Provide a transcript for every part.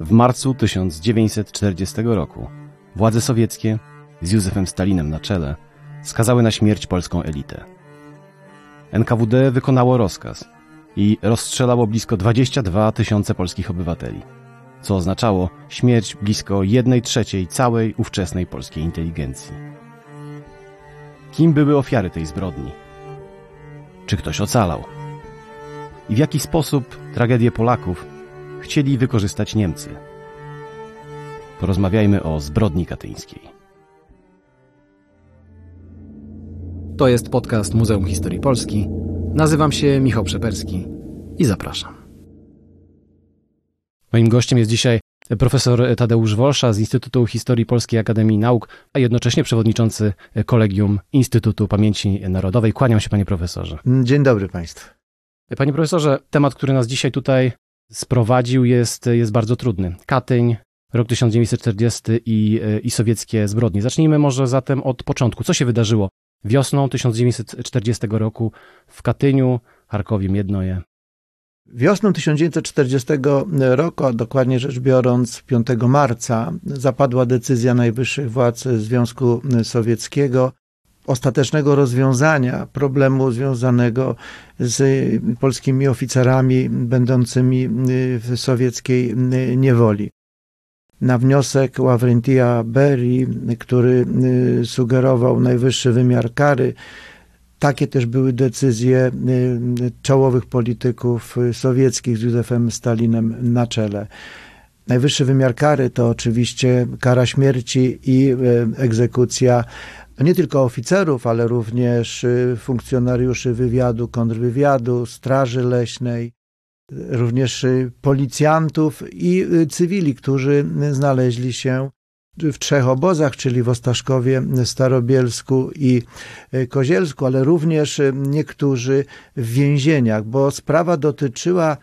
W marcu 1940 roku władze sowieckie z Józefem Stalinem na czele skazały na śmierć polską elitę. NKWD wykonało rozkaz i rozstrzelało blisko 22 tysiące polskich obywateli, co oznaczało śmierć blisko 1 trzeciej całej ówczesnej polskiej inteligencji. Kim były ofiary tej zbrodni? Czy ktoś ocalał? I w jaki sposób tragedię Polaków chcieli wykorzystać Niemcy? Porozmawiajmy o zbrodni katyńskiej. To jest podcast Muzeum Historii Polski. Nazywam się Michał Przeperski i zapraszam. Moim gościem jest dzisiaj profesor Tadeusz Wolsza z Instytutu Historii Polskiej Akademii Nauk, a jednocześnie przewodniczący Kolegium Instytutu Pamięci Narodowej. Kłaniam się, panie profesorze. Dzień dobry państwu. Panie profesorze, temat, który nas dzisiaj tutaj sprowadził, jest, jest bardzo trudny. Katyń, rok 1940 i, i sowieckie zbrodnie. Zacznijmy może zatem od początku. Co się wydarzyło wiosną 1940 roku w Katyniu, Charkowie, Miednoje? Wiosną 1940 roku, a dokładnie rzecz biorąc 5 marca, zapadła decyzja najwyższych władz Związku Sowieckiego ostatecznego rozwiązania problemu związanego z polskimi oficerami będącymi w sowieckiej niewoli. Na wniosek Ławrentia Berry, który sugerował najwyższy wymiar kary, takie też były decyzje czołowych polityków sowieckich z Józefem Stalinem na czele. Najwyższy wymiar kary to oczywiście kara śmierci i egzekucja no nie tylko oficerów, ale również funkcjonariuszy wywiadu, kontrwywiadu, straży leśnej, również policjantów i cywili, którzy znaleźli się w trzech obozach, czyli w Ostaszkowie, Starobielsku i Kozielsku, ale również niektórzy w więzieniach, bo sprawa dotyczyła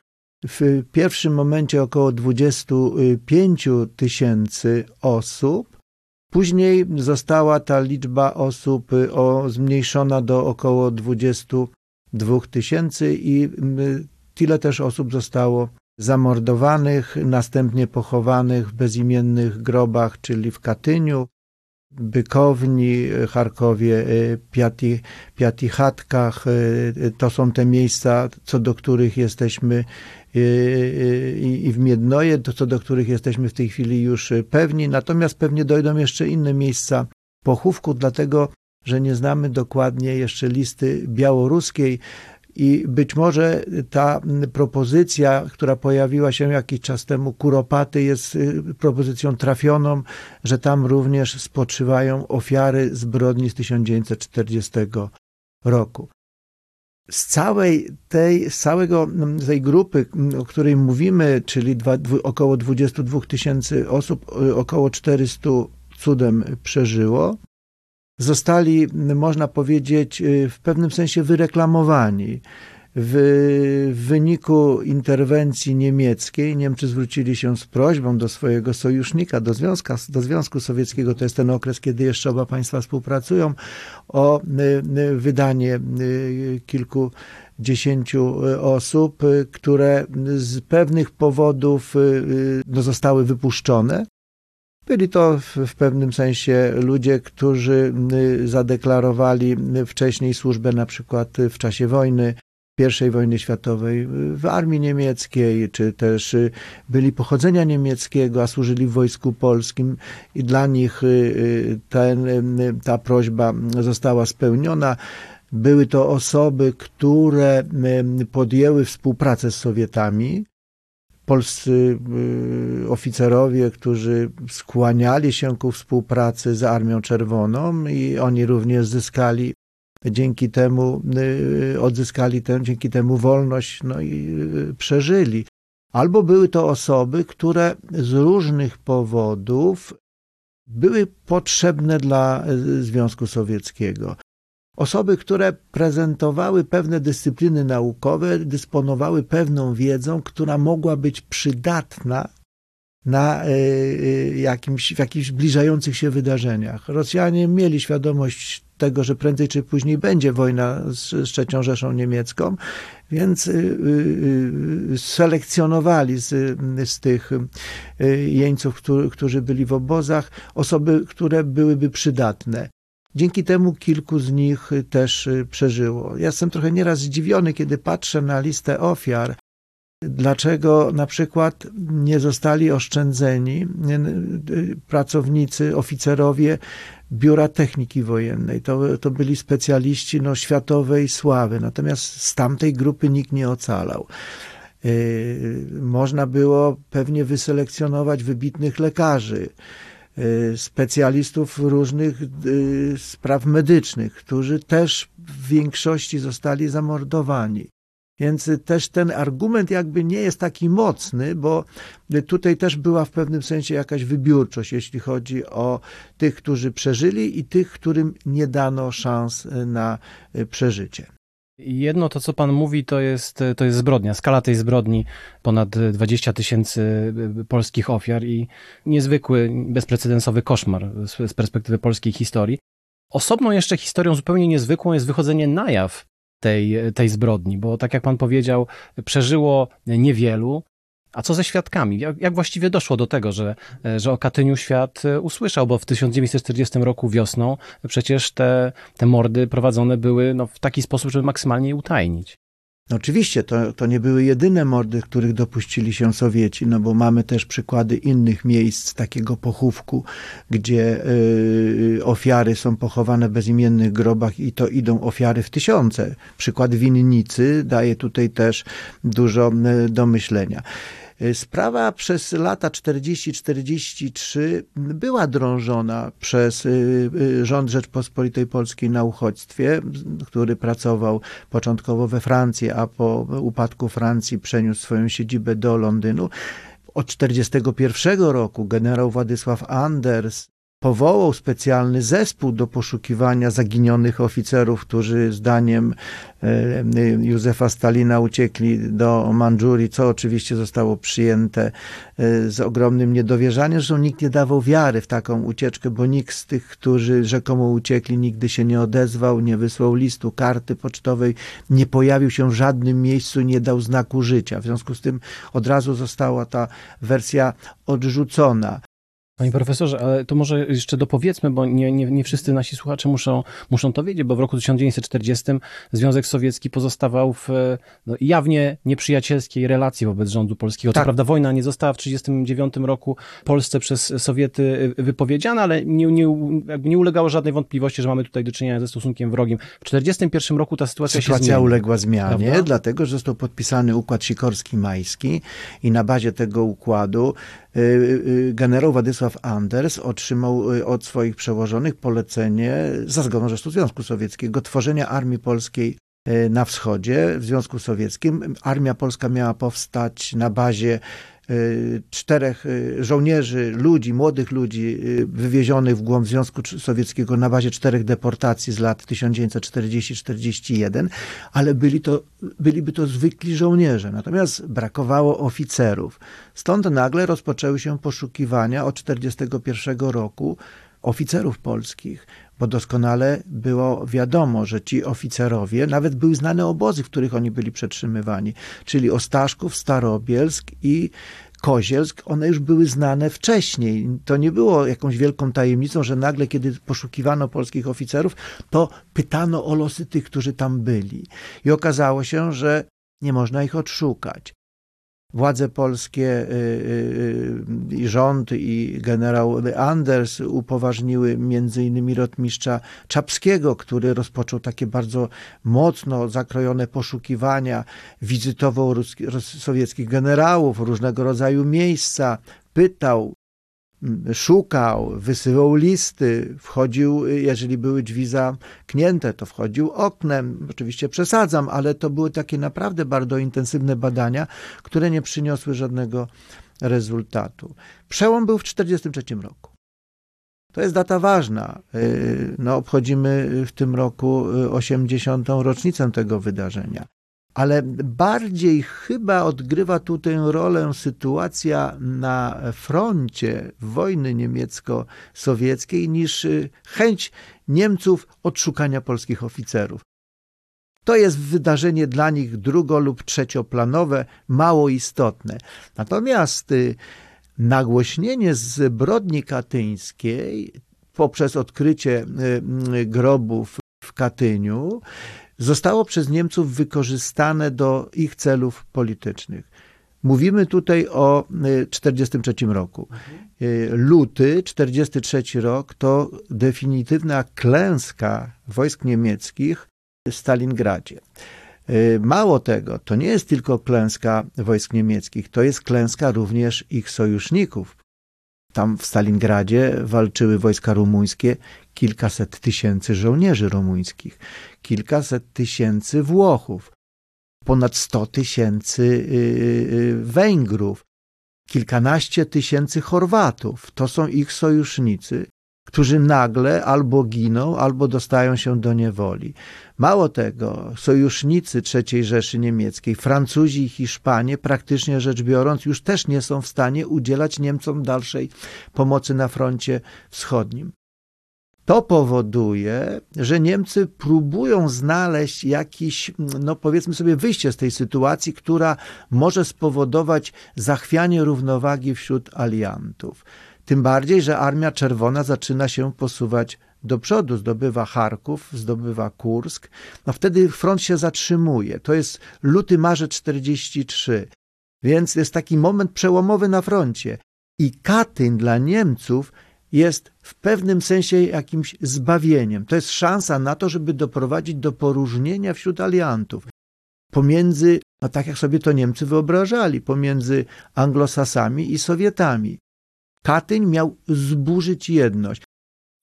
w pierwszym momencie około 25 tysięcy osób. Później została ta liczba osób o, zmniejszona do około 22 tysięcy i tyle też osób zostało zamordowanych, następnie pochowanych w bezimiennych grobach, czyli w Katyniu, Bykowni, Charkowie, Piati, Piatichatkach. To są te miejsca, co do których jesteśmy i w Miednoje, co do których jesteśmy w tej chwili już pewni. Natomiast pewnie dojdą jeszcze inne miejsca pochówku, dlatego że nie znamy dokładnie jeszcze listy białoruskiej. I być może ta propozycja, która pojawiła się jakiś czas temu, Kuropaty, jest propozycją trafioną, że tam również spoczywają ofiary zbrodni z 1940 roku. Z całej tej, z całego tej grupy, o której mówimy, czyli dwa, około 22 tysięcy osób, około 400 cudem przeżyło zostali, można powiedzieć, w pewnym sensie wyreklamowani. W wyniku interwencji niemieckiej Niemcy zwrócili się z prośbą do swojego sojusznika, do, Związka, do Związku Sowieckiego, to jest ten okres, kiedy jeszcze oba państwa współpracują, o wydanie kilkudziesięciu osób, które z pewnych powodów no, zostały wypuszczone. Byli to w, pewnym sensie ludzie, którzy zadeklarowali wcześniej służbę na przykład w czasie wojny, I wojny światowej w armii niemieckiej, czy też byli pochodzenia niemieckiego, a służyli w wojsku polskim i dla nich ten, ta prośba została spełniona. Były to osoby, które podjęły współpracę z Sowietami, polscy y, oficerowie, którzy skłaniali się ku współpracy z Armią Czerwoną i oni również zyskali dzięki temu, y, odzyskali tę, dzięki temu wolność, no i y, przeżyli. Albo były to osoby, które z różnych powodów były potrzebne dla Związku Sowieckiego. Osoby, które prezentowały pewne dyscypliny naukowe, dysponowały pewną wiedzą, która mogła być przydatna na jakimś, w jakichś zbliżających się wydarzeniach. Rosjanie mieli świadomość tego, że prędzej czy później będzie wojna z, z trzecią Rzeszą Niemiecką, więc selekcjonowali z, z tych jeńców, którzy byli w obozach, osoby, które byłyby przydatne. Dzięki temu kilku z nich też przeżyło. Ja jestem trochę nieraz zdziwiony, kiedy patrzę na listę ofiar, Dlaczego na przykład nie zostali oszczędzeni pracownicy, oficerowie Biura Techniki Wojennej? To, to byli specjaliści no, światowej sławy, natomiast z tamtej grupy nikt nie ocalał. Yy, można było pewnie wyselekcjonować wybitnych lekarzy, yy, specjalistów różnych spraw medycznych, którzy też w większości zostali zamordowani. Więc też ten argument jakby nie jest taki mocny, bo tutaj też była w pewnym sensie jakaś wybiórczość, jeśli chodzi o tych, którzy przeżyli i tych, którym nie dano szans na przeżycie. Jedno to, co pan mówi, to jest, to jest zbrodnia. Skala tej zbrodni ponad 20 tysięcy polskich ofiar i niezwykły, bezprecedensowy koszmar z, z perspektywy polskiej historii. Osobną jeszcze historią zupełnie niezwykłą jest wychodzenie na jaw tej, tej zbrodni, bo tak jak pan powiedział, przeżyło niewielu. A co ze świadkami? Jak, jak, właściwie doszło do tego, że, że o Katyniu świat usłyszał? Bo w 1940 roku wiosną przecież te, te mordy prowadzone były no, w taki sposób, żeby maksymalnie je utajnić. No oczywiście, to, to nie były jedyne mordy, których dopuścili się Sowieci, no bo mamy też przykłady innych miejsc takiego pochówku, gdzie y, ofiary są pochowane w bezimiennych grobach i to idą ofiary w tysiące. Przykład winnicy daje tutaj też dużo y, do myślenia. Sprawa przez lata 40-43 była drążona przez y, y, rząd Rzeczpospolitej Polskiej na uchodźstwie, który pracował początkowo we Francji, a po upadku Francji przeniósł swoją siedzibę do Londynu. Od 1941 roku generał Władysław Anders powołał specjalny zespół do poszukiwania zaginionych oficerów, którzy zdaniem e, Józefa Stalina uciekli do Mandżurii, co oczywiście zostało przyjęte e, z ogromnym niedowierzaniem, że nikt nie dawał wiary w taką ucieczkę, bo nikt z tych, którzy rzekomo uciekli, nigdy się nie odezwał, nie wysłał listu, karty pocztowej, nie pojawił się w żadnym miejscu, nie dał znaku życia. W związku z tym od razu została ta wersja odrzucona. Panie profesorze, ale to może jeszcze dopowiedzmy, bo nie, nie, nie wszyscy nasi słuchacze muszą, muszą to wiedzieć, bo w roku 1940 Związek Sowiecki pozostawał w no, jawnie nieprzyjacielskiej relacji wobec rządu polskiego. Tak. Co prawda wojna nie została w 1939 roku Polsce przez Sowiety wypowiedziana, ale nie, nie, nie ulegało żadnej wątpliwości, że mamy tutaj do czynienia ze stosunkiem wrogim. W 1941 roku ta sytuacja, sytuacja się zmieni. uległa zmianie, prawda? dlatego że został podpisany układ Sikorski-Majski i na bazie tego układu y, y, generał Władysław Anders otrzymał y, od swoich przełożonych polecenie za zgodą Rzesztu Związku Sowieckiego tworzenia armii polskiej y, na wschodzie w Związku Sowieckim. Armia polska miała powstać na bazie Y, czterech y, żołnierzy, ludzi, młodych ludzi y, wywiezionych w głąb Związku Sowieckiego na bazie czterech deportacji z lat 1940-41, ale byli to, byliby to zwykli żołnierze. Natomiast brakowało oficerów. Stąd nagle rozpoczęły się poszukiwania od 1941 roku oficerów polskich, bo doskonale było wiadomo, że ci oficerowie, nawet były znane obozy, w których oni byli przetrzymywani, czyli Ostaszków, Starobielsk i Kozielsk, one już były znane wcześniej. To nie było jakąś wielką tajemnicą, że nagle, kiedy poszukiwano polskich oficerów, to pytano o losy tych, którzy tam byli. I okazało się, że nie można ich odszukać władze polskie y, y, y, i rząd i generał Anders upoważniły między innymi rotmistrza Czapskiego, który rozpoczął takie bardzo mocno zakrojone poszukiwania, wizytował sowieckich generałów, różnego rodzaju miejsca, pytał, szukał, wysyłał listy, wchodził, jeżeli były drzwi zamknięte, to wchodził oknem. Oczywiście przesadzam, ale to były takie naprawdę bardzo intensywne badania, które nie przyniosły żadnego rezultatu. Przełom był w 1943 roku. To jest data ważna. Y, no, obchodzimy w tym roku 80. rocznicę tego wydarzenia. Ale bardziej chyba odgrywa tutaj rolę sytuacja na froncie wojny niemiecko-sowieckiej niż y, chęć Niemców odszukania polskich oficerów. To jest wydarzenie dla nich drugo- lub trzecioplanowe, mało istotne. Natomiast y, nagłośnienie zbrodni katyńskiej poprzez odkrycie y, grobów w Katyniu zostało przez Niemców wykorzystane do ich celów politycznych. Mówimy tutaj o 1943 roku. Luty 1943 rok to definitywna klęska wojsk niemieckich w Stalingradzie. Mało tego, to nie jest tylko klęska wojsk niemieckich, to jest klęska również ich sojuszników. Tam w Stalingradzie walczyły wojska rumuńskie, kilkaset tysięcy żołnierzy rumuńskich, kilkaset tysięcy Włochów, ponad sto tysięcy y, y, Węgrów, kilkanaście tysięcy Chorwatów. To są ich sojusznicy, którzy nagle albo giną, albo dostają się do niewoli. Mało tego, sojusznicy III Rzeszy Niemieckiej, Francuzi i Hiszpanie, praktycznie rzecz biorąc, już też nie są w stanie udzielać Niemcom dalszej pomocy na froncie wschodnim. To powoduje, że Niemcy próbują znaleźć jakiś, no powiedzmy sobie, wyjście z tej sytuacji, która może spowodować zachwianie równowagi wśród aliantów. Tym bardziej, że Armia Czerwona zaczyna się posuwać do przodu, zdobywa Charków, zdobywa Kursk. No wtedy front się zatrzymuje. To jest luty, marzec 43. Więc jest taki moment przełomowy na froncie. I Katyn dla Niemców jest w pewnym sensie jakimś zbawieniem. To jest szansa na to, żeby doprowadzić do poróżnienia wśród aliantów. Pomiędzy, no tak jak sobie to Niemcy wyobrażali, pomiędzy Anglosasami i Sowietami. Katyń miał zburzyć jedność.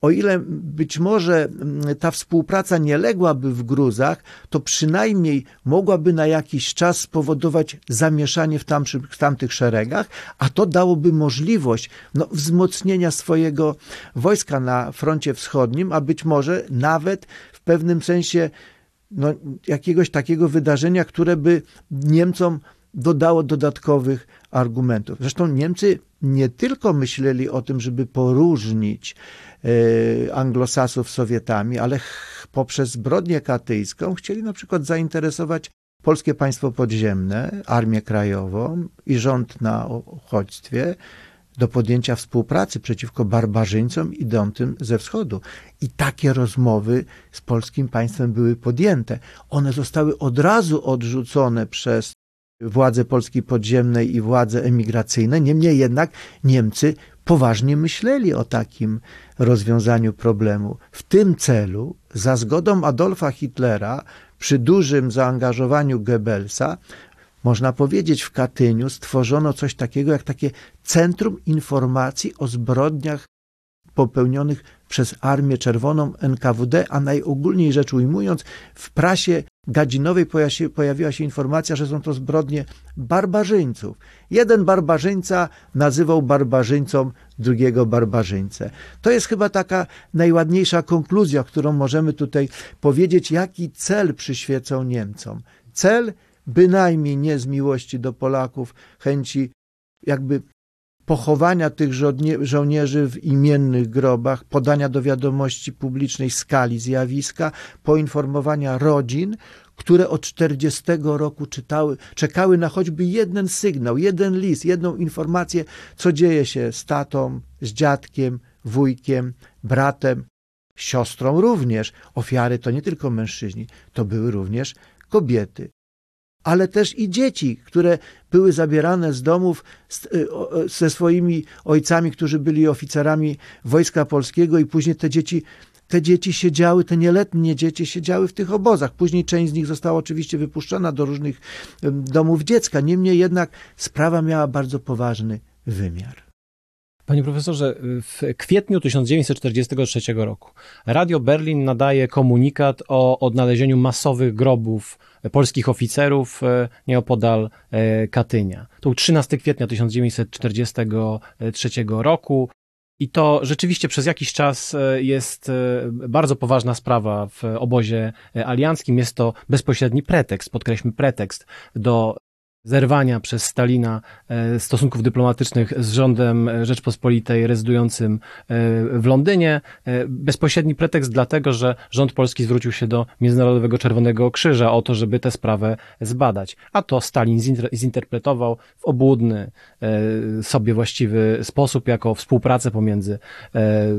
O ile być może mm, ta współpraca nie ległaby w gruzach, to przynajmniej mogłaby na jakiś czas spowodować zamieszanie w, tamtych, w tamtych szeregach, a to dałoby możliwość no, wzmocnienia swojego wojska na froncie wschodnim, a być może nawet w pewnym sensie no, jakiegoś takiego wydarzenia, które by Niemcom dodało dodatkowych argumentów. Zresztą Niemcy nie tylko myśleli o tym, żeby poróżnić e, anglosasów Sowietami, ale poprzez zbrodnię katyjską chcieli na przykład zainteresować polskie państwo podziemne, armię krajową i rząd na uchodźstwie do podjęcia współpracy przeciwko barbarzyńcom idącym ze wschodu. I takie rozmowy z polskim państwem były podjęte. One zostały od razu odrzucone przez władze Polski podziemnej i władze emigracyjne. Niemniej jednak Niemcy poważnie myśleli o takim rozwiązaniu problemu. W tym celu, za zgodą Adolfa Hitlera, przy dużym zaangażowaniu Goebbelsa, można powiedzieć, w Katyniu stworzono coś takiego jak takie Centrum Informacji o Zbrodniach popełnionych przez Armię Czerwoną NKWD, a najogólniej rzecz ujmując, w prasie gadzinowej pojawiła się informacja, że są to zbrodnie barbarzyńców. Jeden barbarzyńca nazywał barbarzyńcą drugiego barbarzyńcę. To jest chyba taka najładniejsza konkluzja, którą możemy tutaj powiedzieć, jaki cel przyświecał Niemcom. Cel bynajmniej nie z miłości do Polaków, chęci jakby pochowania tych żołnierzy w imiennych grobach, podania do wiadomości publicznej skali zjawiska, poinformowania rodzin, które od 40 roku czytały, czekały na choćby jeden sygnał, jeden list, jedną informację, co dzieje się z tatą, z dziadkiem, wujkiem, bratem, siostrą również. Ofiary to nie tylko mężczyźni, to były również kobiety ale też i dzieci, które były zabierane z domów y, ze swoimi ojcami, którzy byli oficerami Wojska Polskiego i później te dzieci te dzieci siedziały, te nieletnie dzieci siedziały w tych obozach. Później część z nich została oczywiście wypuszczona do różnych domów dziecka. Niemniej jednak sprawa miała bardzo poważny wymiar. Panie profesorze, w kwietniu 1943 roku Radio Berlin nadaje komunikat o odnalezieniu masowych grobów polskich oficerów e, nieopodal e, Katynia. To był 13 kwietnia 1943 roku. I to rzeczywiście przez jakiś czas e, jest bardzo poważna sprawa w obozie alianckim. Jest to bezpośredni pretekst, podkreślmy pretekst do zerwania przez Stalina e, stosunków dyplomatycznych z rządem Rzeczpospolitej rezydującym e, w Londynie. E, bezpośredni pretekst dlatego, że rząd polski zwrócił się do Międzynarodowego Czerwonego Krzyża o to, żeby tę sprawę zbadać. A to Stalin zinterpretował w obłudny, sobie właściwy sposób, jako współpracę pomiędzy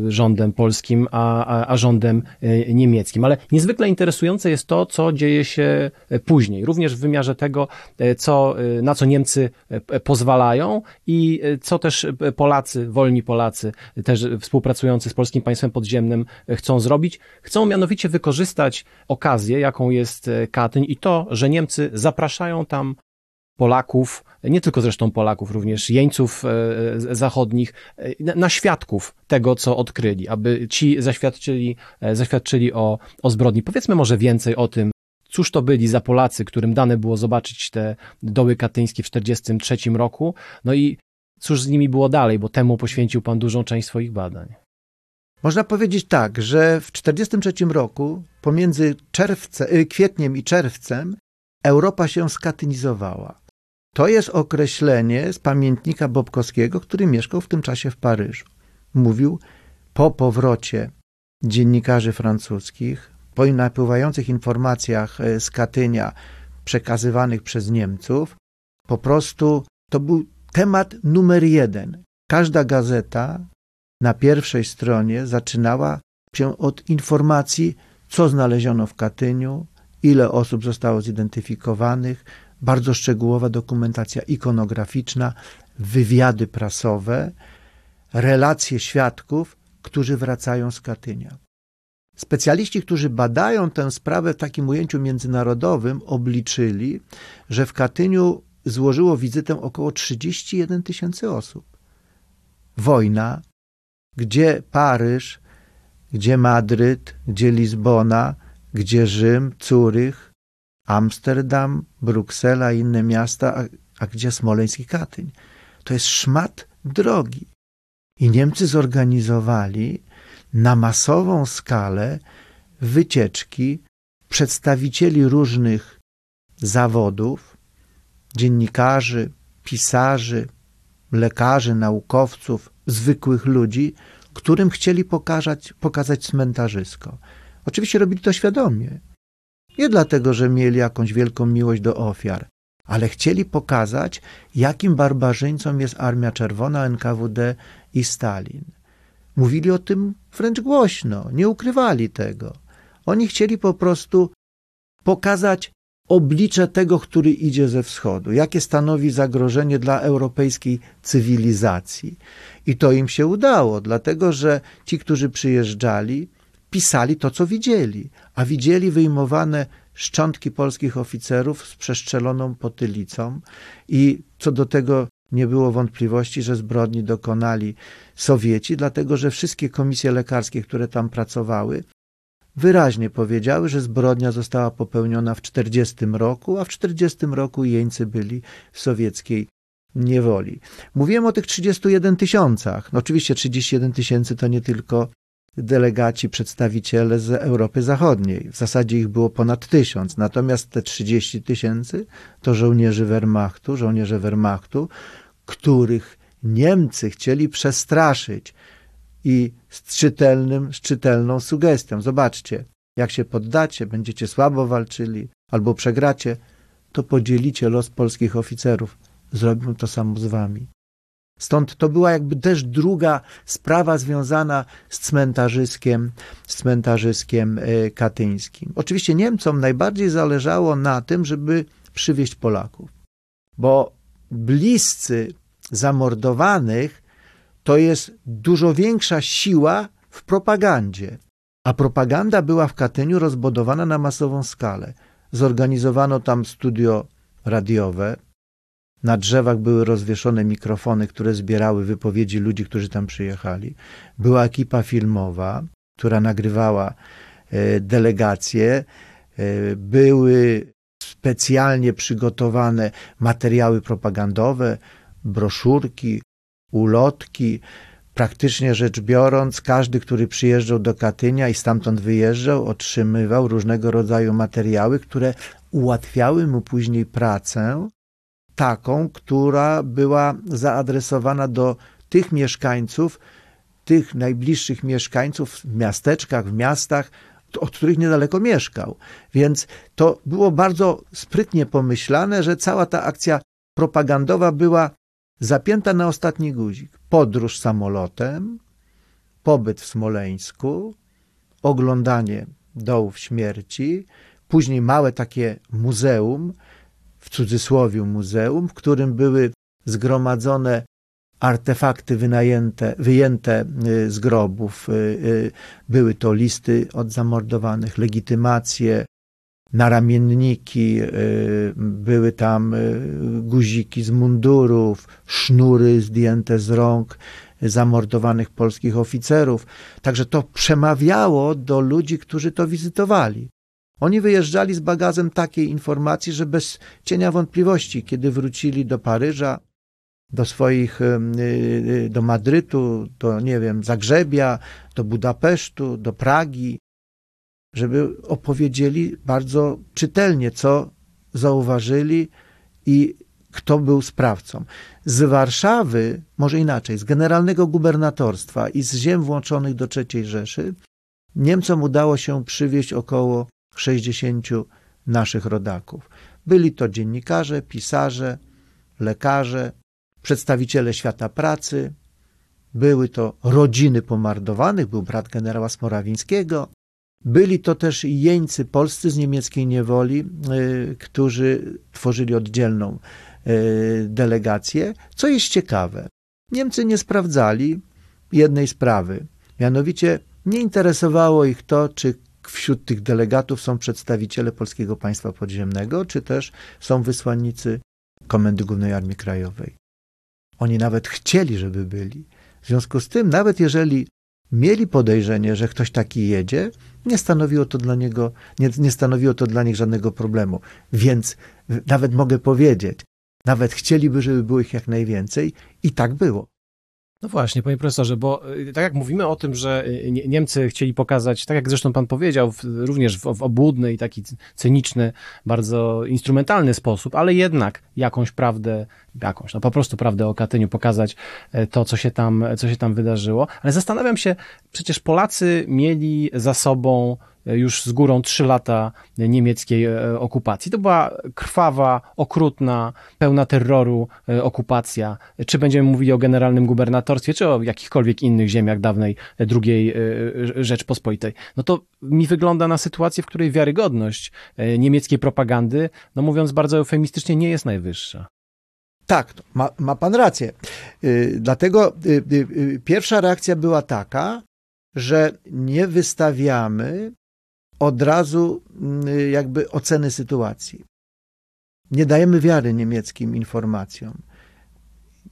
rządem polskim a, a, a rządem niemieckim. Ale niezwykle interesujące jest to, co dzieje się później, również w wymiarze tego, co Y, na co Niemcy y, pozwalają i y, co też Polacy, wolni Polacy, też współpracujący z polskim państwem podziemnym chcą zrobić. Chcą mianowicie wykorzystać okazję, jaką jest Katyń i to, że Niemcy zapraszają tam Polaków, nie tylko zresztą Polaków, również jeńców zachodnich, na świadków tego, co odkryli, aby ci zaświadczyli, zaświadczyli o, o zbrodni. Powiedzmy może więcej o tym, Cóż to byli za Polacy, którym dane było zobaczyć te doły katyńskie w 1943 roku? No i cóż z nimi było dalej, bo temu poświęcił Pan dużą część swoich badań. Można powiedzieć tak, że w 1943 roku, pomiędzy czerwce, y, kwietniem i czerwcem, Europa się skatynizowała. To jest określenie z pamiętnika Bobkowskiego, który mieszkał w tym czasie w Paryżu. Mówił po powrocie dziennikarzy francuskich, po napływających informacjach e, z Katynia przekazywanych przez Niemców, po prostu to był temat numer jeden. Każda gazeta na pierwszej stronie zaczynała się od informacji, co znaleziono w Katyniu, ile osób zostało zidentyfikowanych, bardzo szczegółowa dokumentacja ikonograficzna, wywiady prasowe, relacje świadków, którzy wracają z Katynia. Specjaliści, którzy badają tę sprawę w takim ujęciu międzynarodowym, obliczyli, że w Katyniu złożyło wizytę około 31 tysięcy osób. Wojna, gdzie Paryż, gdzie Madryt, gdzie Lizbona, gdzie Rzym, Curych, Amsterdam, Bruksela i inne miasta, a, a gdzie Smoleński Katyń. To jest szmat drogi. I Niemcy zorganizowali na masową skalę wycieczki przedstawicieli różnych zawodów, dziennikarzy, pisarzy, lekarzy, naukowców, zwykłych ludzi, którym chcieli pokazać, pokazać cmentarzysko. Oczywiście robili to świadomie. Nie dlatego, że mieli jakąś wielką miłość do ofiar, ale chcieli pokazać, jakim barbarzyńcą jest Armia Czerwona, NKWD i Stalin. Mówili o tym wręcz głośno, nie ukrywali tego. Oni chcieli po prostu pokazać oblicze tego, który idzie ze wschodu, jakie stanowi zagrożenie dla europejskiej cywilizacji. I to im się udało, dlatego że ci, którzy przyjeżdżali, pisali to, co widzieli, a widzieli wyjmowane szczątki polskich oficerów z przeszczeloną potylicą i co do tego nie było wątpliwości, że zbrodni dokonali Sowieci, dlatego że wszystkie komisje lekarskie, które tam pracowały, wyraźnie powiedziały, że zbrodnia została popełniona w 40 roku, a w 40 roku jeńcy byli w sowieckiej niewoli. Mówiłem o tych 31 tysiącach. No oczywiście 31 tysięcy to nie tylko delegaci, przedstawiciele z Europy Zachodniej. W zasadzie ich było ponad tysiąc, natomiast te 30 tysięcy to żołnierzy Wehrmachtu, żołnierze Wehrmachtu, których Niemcy chcieli przestraszyć i z, czytelnym, z czytelną sugestią. Zobaczcie, jak się poddacie, będziecie słabo walczyli albo przegracie, to podzielicie los polskich oficerów. Zrobią to samo z wami. Stąd to była jakby też druga sprawa związana z cmentarzyskiem, z cmentarzyskiem e, katyńskim. Oczywiście Niemcom najbardziej zależało na tym, żeby przywieźć Polaków, bo bliscy zamordowanych to jest dużo większa siła w propagandzie. A propaganda była w Katyniu rozbudowana na masową skalę. Zorganizowano tam studio radiowe. Na drzewach były rozwieszone mikrofony, które zbierały wypowiedzi ludzi, którzy tam przyjechali. Była ekipa filmowa, która nagrywała e, delegacje. E, były specjalnie przygotowane materiały propagandowe, broszurki, ulotki, Praktycznie rzecz biorąc, każdy, który przyjeżdżał do Katynia i stamtąd wyjeżdżał, otrzymywał różnego rodzaju materiały, które ułatwiały mu później pracę, taką, która była zaadresowana do tych mieszkańców, tych najbliższych mieszkańców w miasteczkach, w miastach, od których niedaleko mieszkał. Więc to było bardzo sprytnie pomyślane, że cała ta akcja propagandowa była zapięta na ostatni guzik. Podróż samolotem, pobyt w Smoleńsku, oglądanie dołów śmierci, później małe takie muzeum, w cudzysłowie muzeum, w którym były zgromadzone artefakty wynajęte, wyjęte y, z grobów. Y, y, były to listy od zamordowanych, legitymacje, naramienniki, były tam guziki z mundurów, sznury zdjęte z rąk zamordowanych polskich oficerów. Także to przemawiało do ludzi, którzy to wizytowali. Oni wyjeżdżali z bagażem takiej informacji, że bez cienia wątpliwości, kiedy wrócili do Paryża, do swoich, y, y, do Madrytu, do, nie wiem, Zagrzebia, do Budapesztu, do Pragi, żeby opowiedzieli bardzo czytelnie, co zauważyli i kto był sprawcą. Z Warszawy, może inaczej, z generalnego gubernatorstwa i z ziem włączonych do III Rzeszy, Niemcom udało się przywieźć około 60 naszych rodaków. Byli to dziennikarze, pisarze, lekarze, przedstawiciele świata pracy, były to rodziny pomordowanych, był brat generała Smorawińskiego, byli to też jeńcy polscy z niemieckiej niewoli, y, którzy tworzyli oddzielną y, delegację. Co jest ciekawe, Niemcy nie sprawdzali jednej sprawy, mianowicie nie interesowało ich to, czy wśród tych delegatów są przedstawiciele Polskiego Państwa Podziemnego, czy też są wysłannicy Komendy Głównej Armii Krajowej. Oni nawet chcieli, żeby byli. W związku z tym, nawet jeżeli mieli podejrzenie, że ktoś taki jedzie, nie stanowiło to dla niego, nie, nie stanowiło to dla nich żadnego problemu. Więc nawet mogę powiedzieć, nawet chcieliby, żeby było ich jak najwięcej i tak było. No właśnie, panie profesorze, bo y, tak jak mówimy o tym, że y, Niemcy chcieli pokazać, tak jak zresztą pan powiedział, również w, w obłudny i taki cyniczny, bardzo instrumentalny sposób, ale jednak jakąś prawdę, jakąś, no po prostu prawdę o Katyniu, pokazać e, to, co się tam, co się tam wydarzyło. Ale zastanawiam się, przecież Polacy mieli za sobą już z górą trzy lata niemieckiej e, okupacji. To była krwawa, okrutna, pełna terroru e, okupacja. Czy będziemy mówili o generalnym gubernatorstwie, czy o jakichkolwiek innych ziemiach dawnej e, II Rzeczpospolitej. No to mi wygląda na sytuację, w której wiarygodność niemieckiej propagandy, no mówiąc bardzo eufemistycznie, nie jest najwyższa. Tak, ma, ma pan rację. Yy, dlatego yy, yy, pierwsza reakcja była taka, że nie wystawiamy od razu mm, jakby oceny sytuacji. Nie dajemy wiary niemieckim informacjom.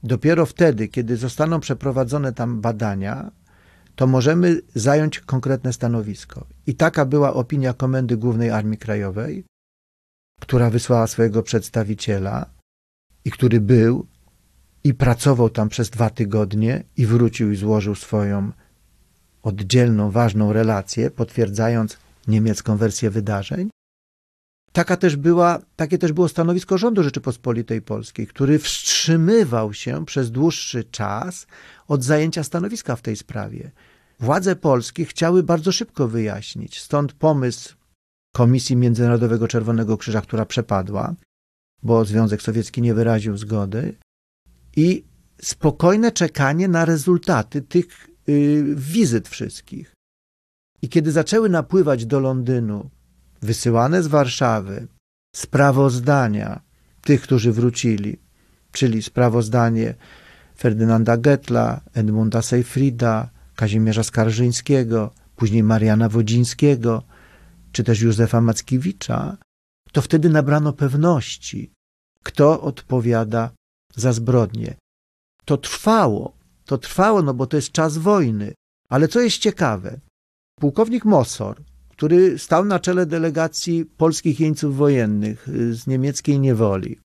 Dopiero wtedy, kiedy zostaną przeprowadzone tam badania, to możemy zająć konkretne stanowisko. I taka była opinia Komendy Głównej Armii Krajowej, która wysłała swojego przedstawiciela i który był i pracował tam przez dwa tygodnie i wrócił i złożył swoją oddzielną, ważną relację, potwierdzając niemiecką wersję wydarzeń. Taka też była, takie też było stanowisko rządu Rzeczypospolitej Polskiej, który wstrzymywał się przez dłuższy czas od zajęcia stanowiska w tej sprawie. Władze polskie chciały bardzo szybko wyjaśnić, stąd pomysł Komisji Międzynarodowego Czerwonego Krzyża, która przepadła, bo Związek Sowiecki nie wyraził zgody, i spokojne czekanie na rezultaty tych y, wizyt wszystkich. I kiedy zaczęły napływać do Londynu, wysyłane z Warszawy, sprawozdania tych, którzy wrócili, czyli sprawozdanie Ferdynanda Getla, Edmunda Seyfrida, Kazimierza Skarżyńskiego, później Mariana Wodzińskiego, czy też Józefa Mackiewicza, to wtedy nabrano pewności, kto odpowiada za zbrodnie. To trwało, to trwało, no bo to jest czas wojny. Ale co jest ciekawe, Pułkownik Mossor, który stał na czele delegacji polskich jeńców wojennych y, z niemieckiej niewoli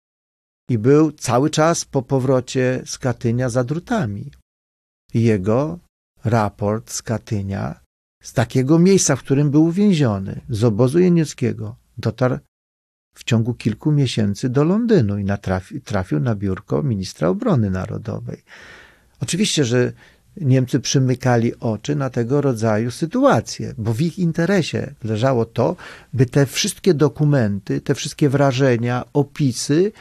i był cały czas po powrocie z Katynia za drutami. jego raport z Katynia, z takiego miejsca, w którym był uwięziony, z obozu jenieckiego, dotarł w ciągu kilku miesięcy do Londynu i natrafi, trafił na biurko ministra obrony narodowej. Oczywiście, że Niemcy przymykali oczy na tego rodzaju sytuacje, bo w ich interesie leżało to, by te wszystkie dokumenty, te wszystkie wrażenia, opisy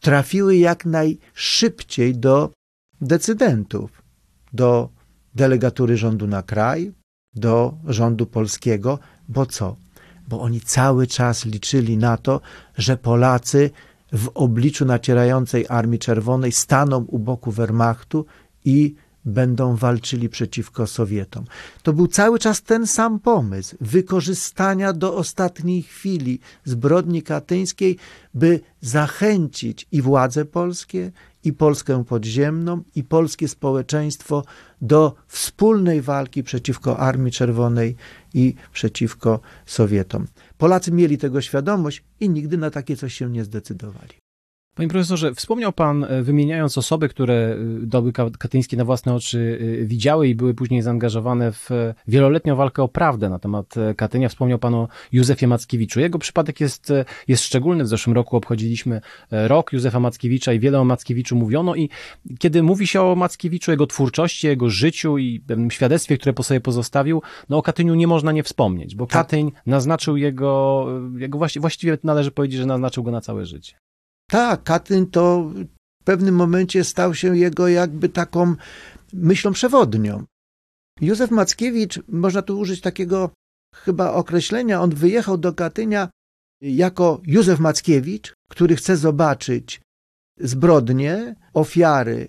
trafiły jak najszybciej do decydentów, do delegatury rządu na kraj, do rządu polskiego, bo co? Bo oni cały czas liczyli na to, że Polacy w obliczu nacierającej Armii Czerwonej staną u boku Wehrmachtu i będą walczyli przeciwko Sowietom. To był cały czas ten sam pomysł wykorzystania do ostatniej chwili zbrodni katyńskiej, by zachęcić i władze polskie, i Polskę podziemną, i polskie społeczeństwo do wspólnej walki przeciwko Armii Czerwonej i przeciwko Sowietom. Polacy mieli tego świadomość i nigdy na takie coś się nie zdecydowali. Panie profesorze, wspomniał pan, e, wymieniając osoby, które e, doby katyńskie na własne oczy e, widziały i były później zaangażowane w wieloletnią walkę o prawdę na temat Katynia. Wspomniał pan o Józefie Mackiewiczu. Jego przypadek jest, jest szczególny. W zeszłym roku obchodziliśmy rok Józefa Mackiewicza i wiele o Mackiewiczu mówiono i kiedy mówi się o Mackiewiczu, jego twórczości, jego życiu i pewnym świadectwie, które po sobie pozostawił, no o Katyniu nie można nie wspomnieć, bo tak. Katyń naznaczył jego, jego właściwie należy powiedzieć, że naznaczył go na całe życie. Tak, Katyń to w pewnym momencie stał się jego jakby taką myślą przewodnią. Józef Mackiewicz, można tu użyć takiego chyba określenia, on wyjechał do Katynia jako Józef Mackiewicz, który chce zobaczyć zbrodnie, ofiary,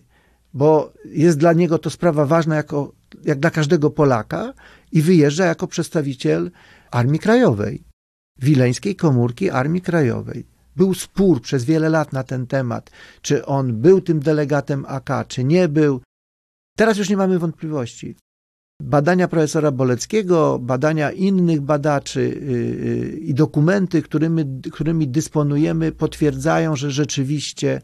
bo jest dla niego to sprawa ważna jako, jak dla każdego Polaka i wyjeżdża jako przedstawiciel Armii Krajowej, Wileńskiej Komórki Armii Krajowej. Był spór przez wiele lat na ten temat, czy on był tym delegatem AK, czy nie był. Teraz już nie mamy wątpliwości. Badania profesora Boleckiego, badania innych badaczy yy, i dokumenty, którymi, którymi dysponujemy, potwierdzają, że rzeczywiście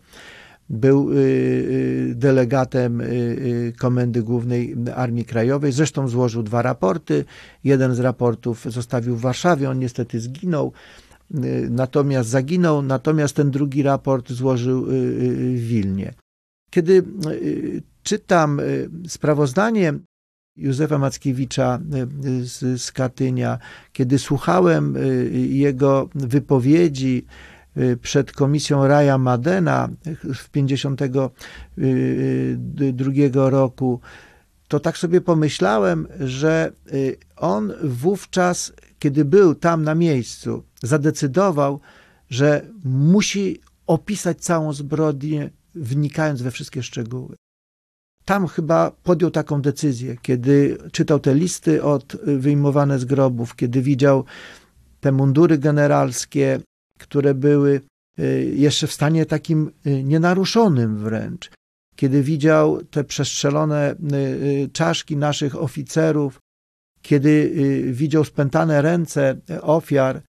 był yy, delegatem yy, Komendy Głównej Armii Krajowej. Zresztą złożył dwa raporty. Jeden z raportów zostawił w Warszawie, on niestety zginął. Y, natomiast zaginął, natomiast ten drugi raport złożył y, y, w Wilnie. Kiedy czytam sprawozdanie Józefa Mackiewicza z, z Katynia, kiedy słuchałem jego wypowiedzi przed komisją Raja Madena w 1952 roku, to tak sobie pomyślałem, że on wówczas kiedy był tam na miejscu, zadecydował, że musi opisać całą zbrodnię, wnikając we wszystkie szczegóły. Tam chyba podjął taką decyzję, kiedy czytał te listy od wyjmowane z grobów, kiedy widział te mundury generalskie, które były y, jeszcze w stanie takim y, nienaruszonym wręcz, kiedy widział te przestrzelone y, czaszki naszych oficerów, kiedy y, widział spętane ręce ofiar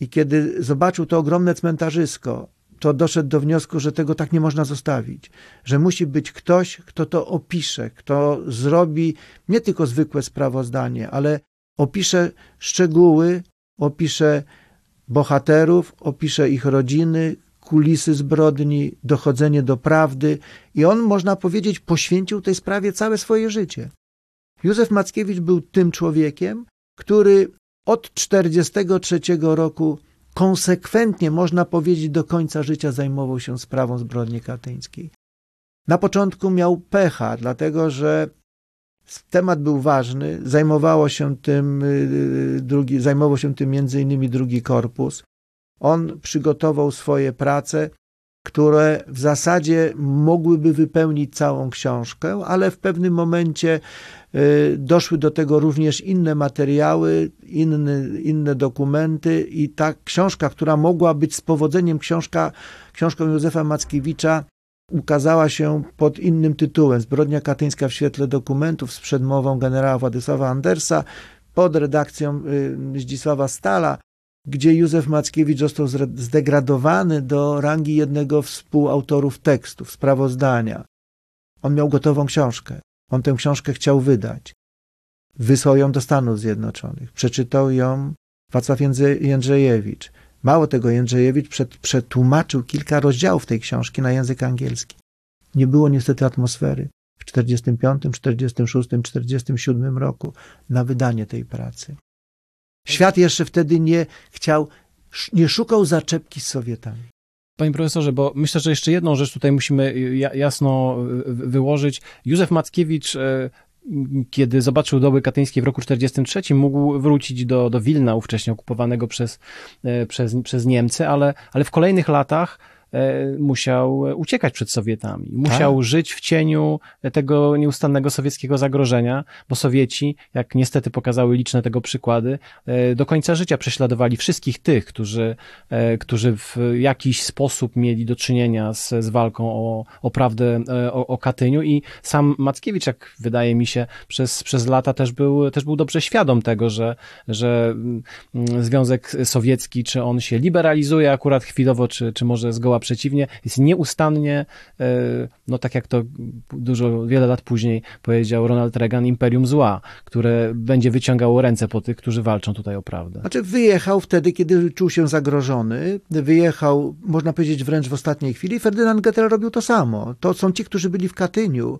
i kiedy zobaczył to ogromne cmentarzysko, to doszedł do wniosku, że tego tak nie można zostawić, że musi być ktoś, kto to opisze, kto zrobi nie tylko zwykłe sprawozdanie, ale opisze szczegóły, opisze bohaterów, opisze ich rodziny, kulisy zbrodni, dochodzenie do prawdy i on, można powiedzieć, poświęcił tej sprawie całe swoje życie. Józef Mackiewicz był tym człowiekiem, który od 1943 roku konsekwentnie, można powiedzieć, do końca życia zajmował się sprawą zbrodni katyńskiej. Na początku miał pecha, dlatego że temat był ważny, zajmowało się tym y, drugi, zajmował się tym między innymi drugi korpus. On przygotował swoje prace, które w zasadzie mogłyby wypełnić całą książkę, ale w pewnym momencie y, doszły do tego również inne materiały, inne, inne dokumenty i ta książka, która mogła być z powodzeniem książka, książką Józefa Mackiewicza, ukazała się pod innym tytułem. Zbrodnia katyńska w świetle dokumentów z przedmową generała Władysława Andersa pod redakcją y, Zdzisława Stala gdzie Józef Mackiewicz został zdegradowany do rangi jednego współautorów tekstów, sprawozdania. On miał gotową książkę. On tę książkę chciał wydać. Wysłał ją do Stanów Zjednoczonych. Przeczytał ją Wacław Jędrzejewicz. Mało tego, Jędrzejewicz przetłumaczył kilka rozdziałów tej książki na język angielski. Nie było niestety atmosfery w 45, 46, 47 roku na wydanie tej pracy. Świat jeszcze wtedy nie chciał, nie szukał zaczepki z Sowietami. Panie profesorze, bo myślę, że jeszcze jedną rzecz tutaj musimy jasno wyłożyć. Józef Mackiewicz e, kiedy zobaczył doły katyńskie w roku 1943, mógł wrócić do, do Wilna, ówcześnie okupowanego przez, e, przez, przez Niemcy, ale, ale w kolejnych latach musiał uciekać przed Sowietami. Musiał tak. żyć w cieniu tego nieustannego sowieckiego zagrożenia, bo Sowieci, jak niestety pokazały liczne tego przykłady, e, do końca życia prześladowali wszystkich tych, którzy, e, którzy w jakiś sposób mieli do czynienia z, z walką o, o prawdę o, o Katyniu i sam Mackiewicz, jak wydaje mi się, przez, przez lata też był, też był dobrze świadom tego, że, że mm, Związek Sowiecki, czy on się liberalizuje akurat chwilowo, czy, czy może zgoła przeciwnie, jest nieustannie, e, no tak jak to dużo, wiele lat później powiedział Ronald Reagan, imperium zła, które będzie wyciągało ręce po tych, którzy walczą tutaj o prawdę. Znaczy wyjechał wtedy, kiedy czuł się zagrożony, wyjechał, można powiedzieć wręcz w ostatniej chwili. Ferdynand Gettel robił to samo. To są ci, którzy byli w Katyniu.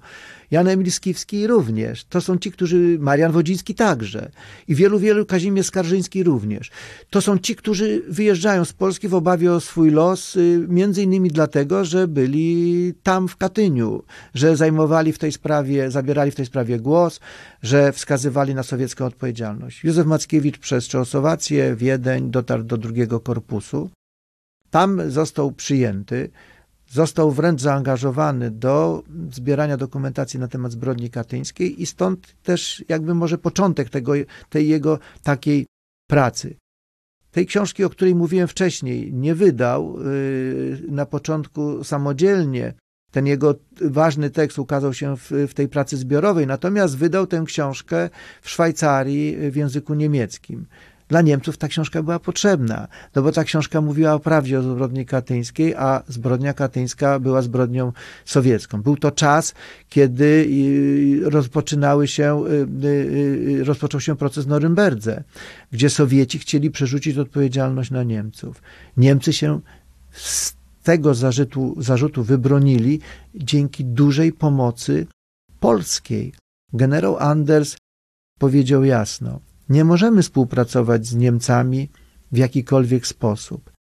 Jan Emil Skiwski również. To są ci, którzy, Marian Wodziński także. I wielu, wielu, Kazimierz Skarżyński również. To są ci, którzy wyjeżdżają z Polski w obawie o swój los, y, między innymi dlatego, że byli tam w Katyniu, że zajmowali w tej sprawie, zabierali w tej sprawie głos, że wskazywali na sowiecką odpowiedzialność. Józef Mackiewicz przez Czechosłowację, Wiedeń dotarł do drugiego korpusu. Tam został przyjęty został wręcz zaangażowany do zbierania dokumentacji na temat zbrodni katyńskiej i stąd też jakby może początek tego, tej jego takiej pracy. Tej książki, o której mówiłem wcześniej, nie wydał yy, na początku samodzielnie. Ten jego ważny tekst ukazał się w, w tej pracy zbiorowej, natomiast wydał tę książkę w Szwajcarii w języku niemieckim dla Niemców ta książka była potrzebna, no bo ta książka mówiła o prawdzie o zbrodni katyńskiej, a zbrodnia katyńska była zbrodnią sowiecką. Był to czas, kiedy rozpoczynały się, y, y, y, rozpoczął się proces w Norymberdze, gdzie Sowieci chcieli przerzucić odpowiedzialność na Niemców. Niemcy się z tego zarzutu, zarzutu wybronili dzięki dużej pomocy polskiej. Generał Anders powiedział jasno, nie możemy współpracować z Niemcami w jakikolwiek sposób.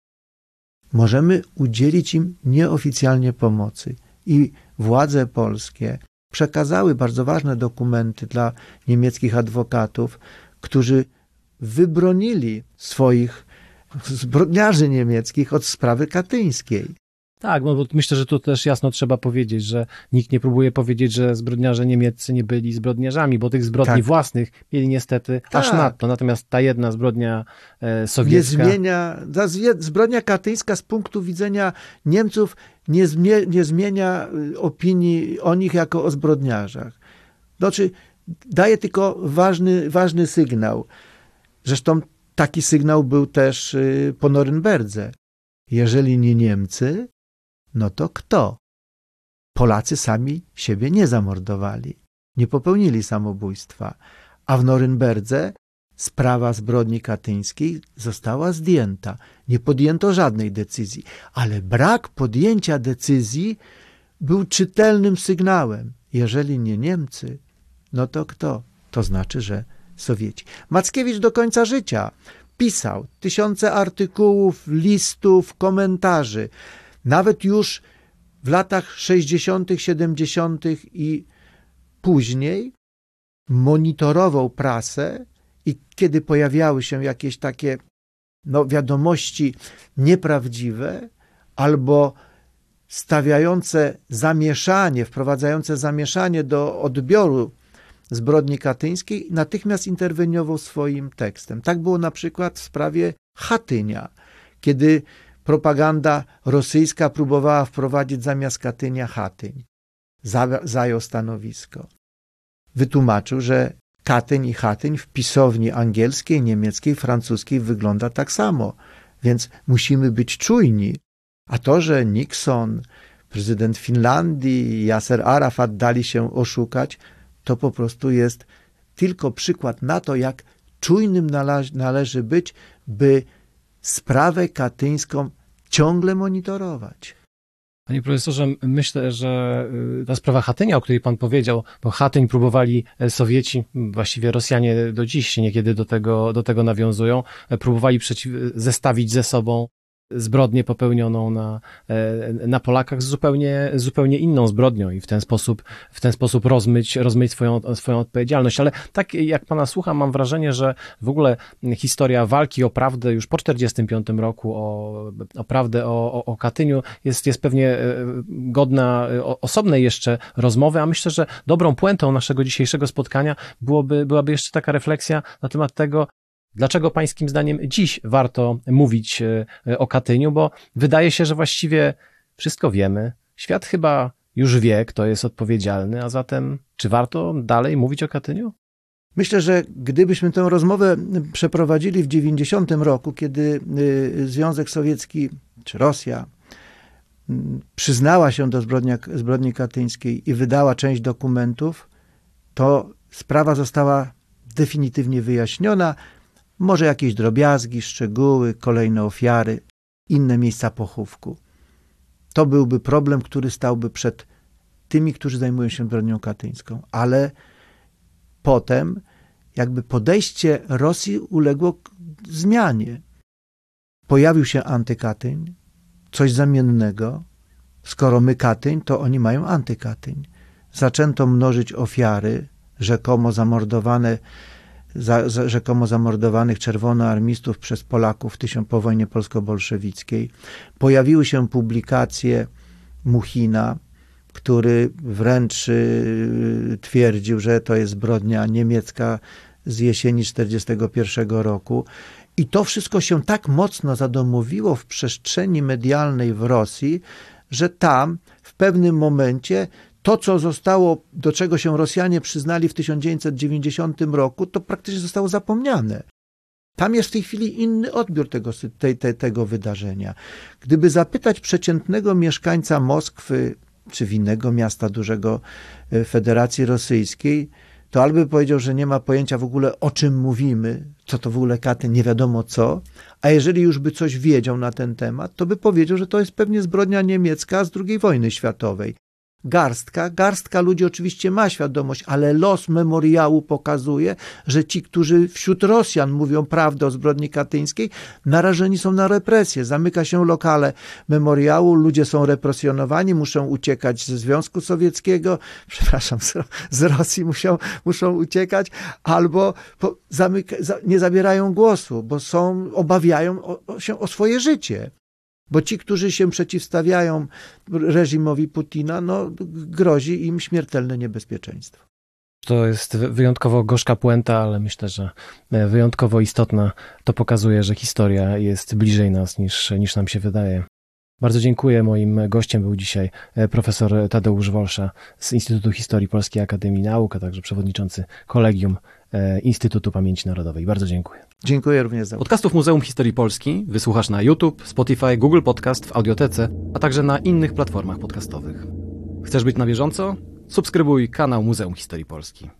Możemy udzielić im nieoficjalnie pomocy i władze polskie przekazały bardzo ważne dokumenty dla niemieckich adwokatów, którzy wybronili swoich zbrodniarzy niemieckich od sprawy katyńskiej. Tak, no bo myślę, że tu też jasno trzeba powiedzieć, że nikt nie próbuje powiedzieć, że zbrodniarze niemieccy nie byli zbrodniarzami, bo tych zbrodni tak. własnych mieli niestety tak. aż nadto. Natomiast ta jedna zbrodnia e, sowiecka... Nie zmienia, ta zbrodnia katyńska z punktu widzenia Niemców nie, zmie, nie zmienia y, opinii o nich jako o zbrodniarzach. Znaczy, daje tylko ważny, ważny sygnał. Zresztą taki sygnał był też y, po Norymberdze. Jeżeli nie Niemcy, no to kto? Polacy sami siebie nie zamordowali, nie popełnili samobójstwa, a w Norymberdze sprawa zbrodni katyńskiej została zdjęta. Nie podjęto żadnej decyzji, ale brak podjęcia decyzji był czytelnym sygnałem. Jeżeli nie Niemcy, no to kto? To znaczy, że Sowieci. Mackiewicz do końca życia pisał tysiące artykułów, listów, komentarzy nawet już w latach 60., 70. i później monitorował prasę i kiedy pojawiały się jakieś takie no, wiadomości nieprawdziwe albo stawiające zamieszanie, wprowadzające zamieszanie do odbioru zbrodni katyńskiej, natychmiast interweniował swoim tekstem. Tak było na przykład w sprawie Chatynia, kiedy propaganda rosyjska próbowała wprowadzić zamiast Katynia Chatyń. Zajął stanowisko. Wytłumaczył, że Katyń i Chatyń w pisowni angielskiej, niemieckiej, francuskiej wygląda tak samo, więc musimy być czujni. A to, że Nixon, prezydent Finlandii, Yasser Arafat dali się oszukać, to po prostu jest tylko przykład na to, jak czujnym nale- należy być, by sprawę katyńską ciągle monitorować. Panie profesorze, myślę, że y, ta sprawa Hatynia, o której pan powiedział, bo Hatyń próbowali e, Sowieci, właściwie Rosjanie do dziś się niekiedy do tego, do tego nawiązują, e, próbowali przeciw, zestawić ze sobą zbrodnię popełnioną na, e, na Polakach z zupełnie, zupełnie inną zbrodnią i w ten sposób, w ten sposób rozmyć, rozmyć swoją, swoją odpowiedzialność. Ale tak jak pana słucham, mam wrażenie, że w ogóle historia walki o prawdę już po 1945 roku, o, o prawdę o, o, o Katyniu jest, jest pewnie e, godna osobnej jeszcze rozmowy, a myślę, że dobrą puentą naszego dzisiejszego spotkania byłoby, byłaby jeszcze taka refleksja na temat tego, Dlaczego pańskim zdaniem dziś warto mówić e, o Katyniu? Bo wydaje się, że właściwie wszystko wiemy. Świat chyba już wie, kto jest odpowiedzialny, a zatem czy warto dalej mówić o Katyniu? Myślę, że gdybyśmy tę rozmowę przeprowadzili w 90 roku, kiedy y, Związek Sowiecki czy Rosja przyznała się do zbrodnia, zbrodni katyńskiej i wydała część dokumentów, to sprawa została definitywnie wyjaśniona. Może jakieś drobiazgi, szczegóły, kolejne ofiary, inne miejsca pochówku. To byłby problem, który stałby przed tymi, którzy zajmują się bronią katyńską. Ale potem jakby podejście Rosji uległo zmianie. Pojawił się antykatyń, coś zamiennego. Skoro my Katyń, to oni mają antykatyń. Zaczęto mnożyć ofiary, rzekomo zamordowane za, za, rzekomo zamordowanych czerwonoarmistów przez Polaków tysiąc, po wojnie polsko-bolszewickiej. Pojawiły się publikacje Muchina, który wręcz y, twierdził, że to jest zbrodnia niemiecka z jesieni 1941 roku. I to wszystko się tak mocno zadomowiło w przestrzeni medialnej w Rosji, że tam w pewnym momencie to, co zostało, do czego się Rosjanie przyznali w 1990 roku, to praktycznie zostało zapomniane. Tam jest w tej chwili inny odbiór tego, te, te, tego wydarzenia. Gdyby zapytać przeciętnego mieszkańca Moskwy czy innego miasta dużego e, Federacji Rosyjskiej, to albo powiedział, że nie ma pojęcia w ogóle o czym mówimy, co to w ogóle katy, nie wiadomo co, a jeżeli już by coś wiedział na ten temat, to by powiedział, że to jest pewnie zbrodnia niemiecka z II wojny światowej garstka. Garstka ludzi oczywiście ma świadomość, ale los memoriału pokazuje, że ci, którzy wśród Rosjan mówią prawdę o zbrodni katyńskiej, narażeni są na represję. Zamyka się lokale memoriału, ludzie są represjonowani, muszą uciekać ze Związku Sowieckiego, przepraszam, z, Rosji muszą, muszą uciekać, albo po, zamyka, nie zabierają głosu, bo są, obawiają o, się o swoje życie. Bo ci, którzy się przeciwstawiają reżimowi Putina, no, grozi im śmiertelne niebezpieczeństwo. To jest wyjątkowo gorzka puenta, ale myślę, że e, wyjątkowo istotna. To pokazuje, że historia jest bliżej nas niż, niż nam się wydaje. Bardzo dziękuję. Moim gościem był dzisiaj e, profesor Tadeusz Wolsza z Instytutu Historii Polskiej Akademii Nauk, a także przewodniczący Kolegium Instytutu Pamięci Narodowej. Bardzo dziękuję. Dziękuję również za Podcastów Muzeum Historii Polski wysłuchasz na YouTube, Spotify, Google Podcast, w Audiotece, a także na innych platformach podcastowych. Chcesz być na bieżąco? Subskrybuj kanał Muzeum Historii Polski.